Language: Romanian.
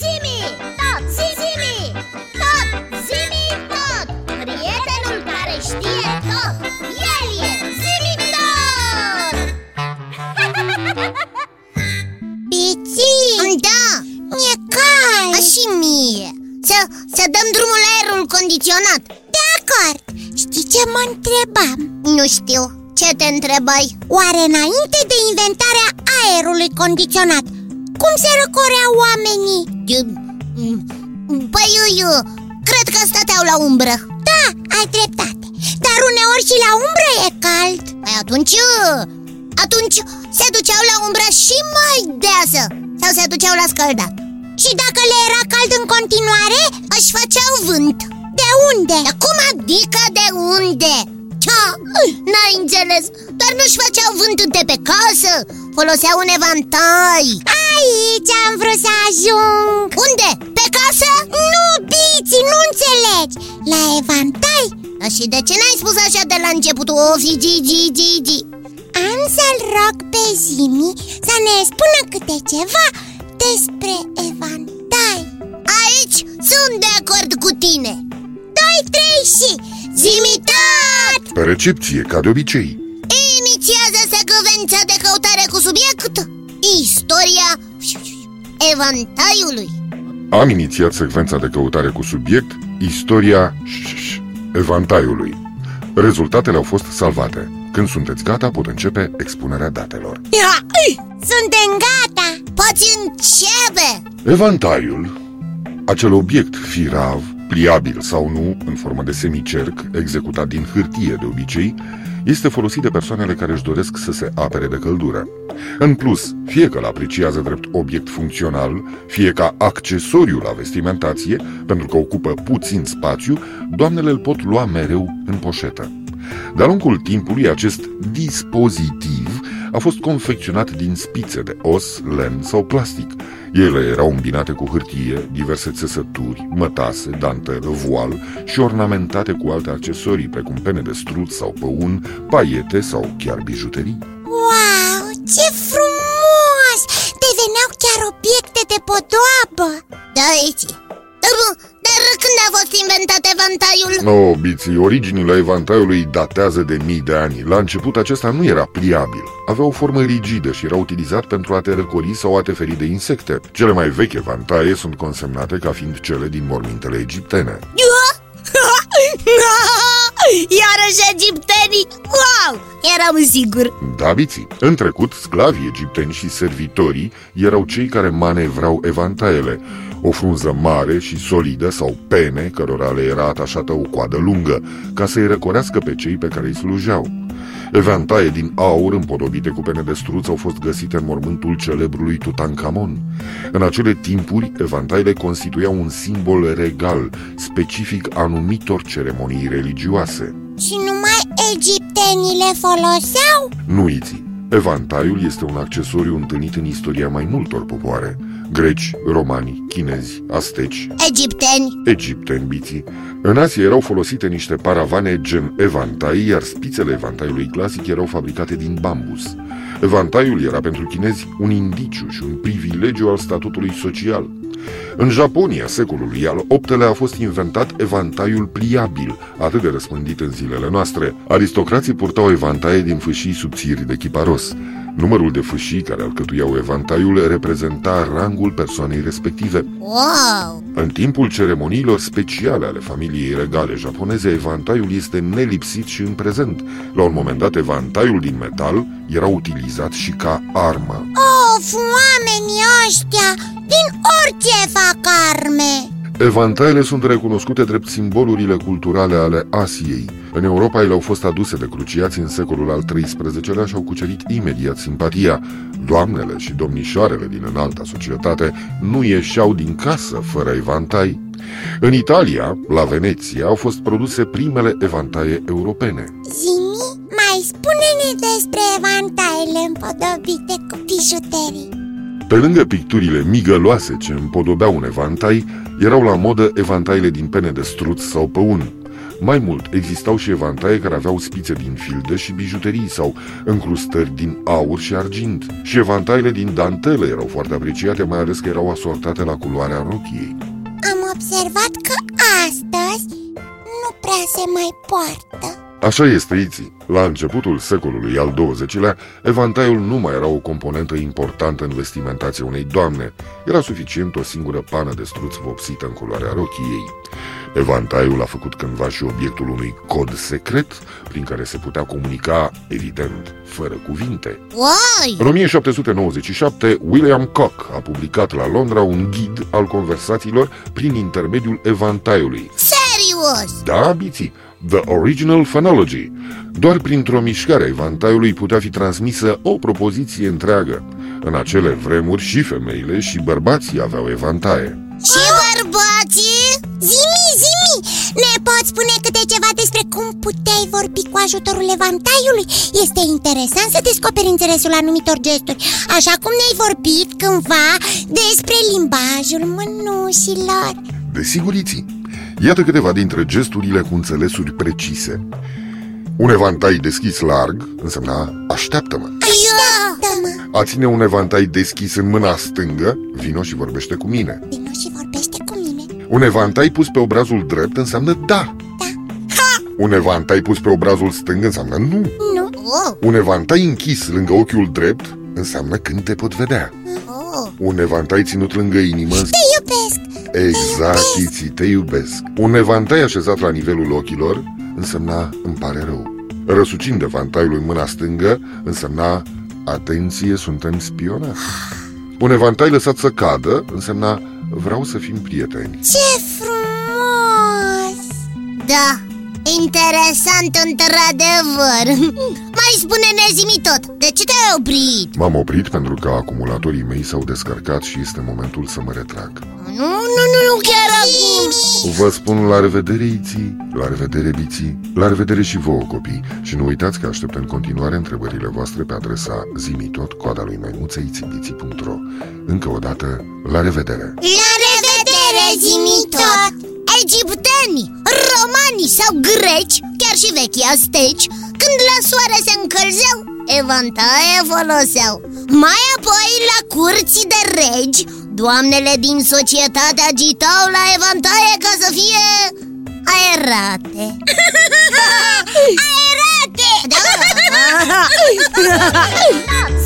Zimi, tot, zimi, tot, zimi, tot. Prietenul care știe tot, el e zimi tot. Biții, Da, mi-e cald a, și mie. Să, să dăm drumul la aerul condiționat. De acord, știi ce mă întrebam? Nu știu, ce te întrebai? Oare înainte de inventarea aerului condiționat Cum se răcoreau oamenii? Păi, eu, cred că stăteau la umbră Da, ai dreptate Dar uneori și la umbră e cald Păi atunci, atunci se duceau la umbră și mai deasă Sau se duceau la scăldat Și dacă le era cald în continuare, Își făceau vânt de unde? Dar cum adică de unde? Ce? N-ai înțeles? Doar nu-și făceau vântul de pe casă Foloseau un evantai Aici am vrut să ajung Unde? Pe casă? Nu, Biții, nu înțelegi La evantai Dar și de ce n-ai spus așa de la începutul? O fi Gigi, Gigi Am să-l rog pe Zimi să ne spună câte ceva despre evantai Aici sunt de acord cu tine Doi, trei și Zimitat! Pe recepție, ca de obicei. Inițiază secvența de căutare cu subiect Istoria evantaiului. Am inițiat secvența de căutare cu subiect Istoria evantaiului. Rezultatele au fost salvate. Când sunteți gata, pot începe expunerea datelor. Suntem gata! Poți începe! Evantaiul, acel obiect firav, pliabil sau nu, în formă de semicerc, executat din hârtie de obicei, este folosit de persoanele care își doresc să se apere de căldură. În plus, fie că îl apreciază drept obiect funcțional, fie ca accesoriu la vestimentație, pentru că ocupă puțin spațiu, doamnele îl pot lua mereu în poșetă. De-a lungul timpului, acest dispozitiv a fost confecționat din spițe de os, lemn sau plastic. Ele erau îmbinate cu hârtie, diverse țesături, mătase, dantelă, voal și ornamentate cu alte accesorii, precum pene de struț sau păun, paiete sau chiar bijuterii. Wow, ce frumos! Deveneau chiar obiecte de podoabă Da, aici evantaiul? No, biții, originile evantaiului datează de mii de ani. La început acesta nu era pliabil. Avea o formă rigidă și era utilizat pentru a te răcori sau a te feri de insecte. Cele mai vechi evantaie sunt consemnate ca fiind cele din mormintele egiptene. Iarăși egiptenii! Wow! Eram sigur Da, biții. În trecut, sclavii egipteni și servitorii erau cei care manevrau evantaiele. O frunză mare și solidă sau pene, cărora le era atașată o coadă lungă, ca să-i răcorească pe cei pe care îi slujeau. Evantaie din aur împodobite cu pene de struț au fost găsite în mormântul celebrului Tutankamon. În acele timpuri, evantaile constituiau un simbol regal, specific anumitor ceremonii religioase. Și numai egiptenii le foloseau? Nu iți. Evantaiul este un accesoriu întâlnit în istoria mai multor popoare. Greci, romani, chinezi, asteci, Egipteni egipteni, biții. În Asia erau folosite niște paravane gen evantai, iar spițele evantaiului clasic erau fabricate din bambus. Evantaiul era pentru chinezi un indiciu și un privilegiu al statutului social. În Japonia, secolului al VIII-lea a fost inventat evantaiul pliabil, atât de răspândit în zilele noastre. Aristocrații purtau evantaie din fâșii subțiri de chiparos. Numărul de fâșii care alcătuiau evantaiul reprezenta rangul persoanei respective. Wow! În timpul ceremoniilor speciale ale familiei regale japoneze, evantaiul este nelipsit și în prezent. La un moment dat, evantaiul din metal era utilizat și ca armă. Of, oamenii ăștia din orice fac arme Evantaiele sunt recunoscute drept simbolurile culturale ale Asiei. În Europa ele au fost aduse de cruciați în secolul al XIII-lea și au cucerit imediat simpatia. Doamnele și domnișoarele din înalta societate nu ieșeau din casă fără evantai. În Italia, la Veneția, au fost produse primele evantaie europene. Zimi, mai spune-ne despre evantaiele împodobite cu bijuterii Pe lângă picturile migăloase ce împodobeau un evantai, erau la modă evantaile din pene de struț sau păun. Mai mult, existau și evantaie care aveau spițe din filde și bijuterii sau încrustări din aur și argint. Și evantaiele din dantele erau foarte apreciate, mai ales că erau asortate la culoarea rochiei. Am observat că astăzi nu prea se mai poartă Așa este, Iții. La începutul secolului al XX-lea, evantaiul nu mai era o componentă importantă în vestimentația unei doamne. Era suficient o singură pană de struț vopsită în culoarea rochiei. Evantaiul a făcut cândva și obiectul unui cod secret prin care se putea comunica, evident, fără cuvinte. Uai! În 1797, William Cock a publicat la Londra un ghid al conversațiilor prin intermediul evantaiului. Serios! Da, biții, The Original Phonology. Doar printr-o mișcare a evantaiului putea fi transmisă o propoziție întreagă. În acele vremuri și femeile și bărbații aveau evantaie. Și bărbații? Zimi, zimi, ne poți spune câte ceva despre cum puteai vorbi cu ajutorul evantaiului? Este interesant să descoperi înțelesul anumitor gesturi Așa cum ne-ai vorbit cândva despre limbajul mânușilor Desigur, Iții. Iată câteva dintre gesturile cu înțelesuri precise. Un evantai deschis larg însemna așteaptă-mă. Așteaptă-mă A ține un evantai deschis în mâna stângă, vino și vorbește cu mine. Vino și vorbește cu mine Un evantai pus pe obrazul drept înseamnă da. Da, Un evantai pus pe obrazul stâng înseamnă nu. nu, Oh, Un evantai închis lângă ochiul drept înseamnă când te pot vedea. oh. Un evantai ținut lângă inimă te iubesc Exact, Iții, te iubesc. Un evantai așezat la nivelul ochilor însemna îmi pare rău. Răsucind evantaiul în mâna stângă însemna atenție, suntem spionați. Un evantai lăsat să cadă însemna vreau să fim prieteni. Ce frumos! Da, interesant într-adevăr. Mai spune-ne zimi tot, de ce te-ai oprit? M-am oprit pentru că acumulatorii mei s-au descărcat și este momentul să mă retrag. Nu, nu, nu, nu chiar acum. Vă spun la revedere, Iții, la revedere, Biții, la revedere și vouă, copii. Și nu uitați că aștept în continuare întrebările voastre pe adresa zimitot, coada lui maimuțeițibiții.ro Încă o dată, la revedere! La revedere, zimi tot! Egiptenii, romanii sau greci, chiar și vechi azteci Când la soare se încălzeau, evantaie foloseau Mai apoi la curți de regi Doamnele din societate agitau la evantaie ca să fie aerate Aerate! Da!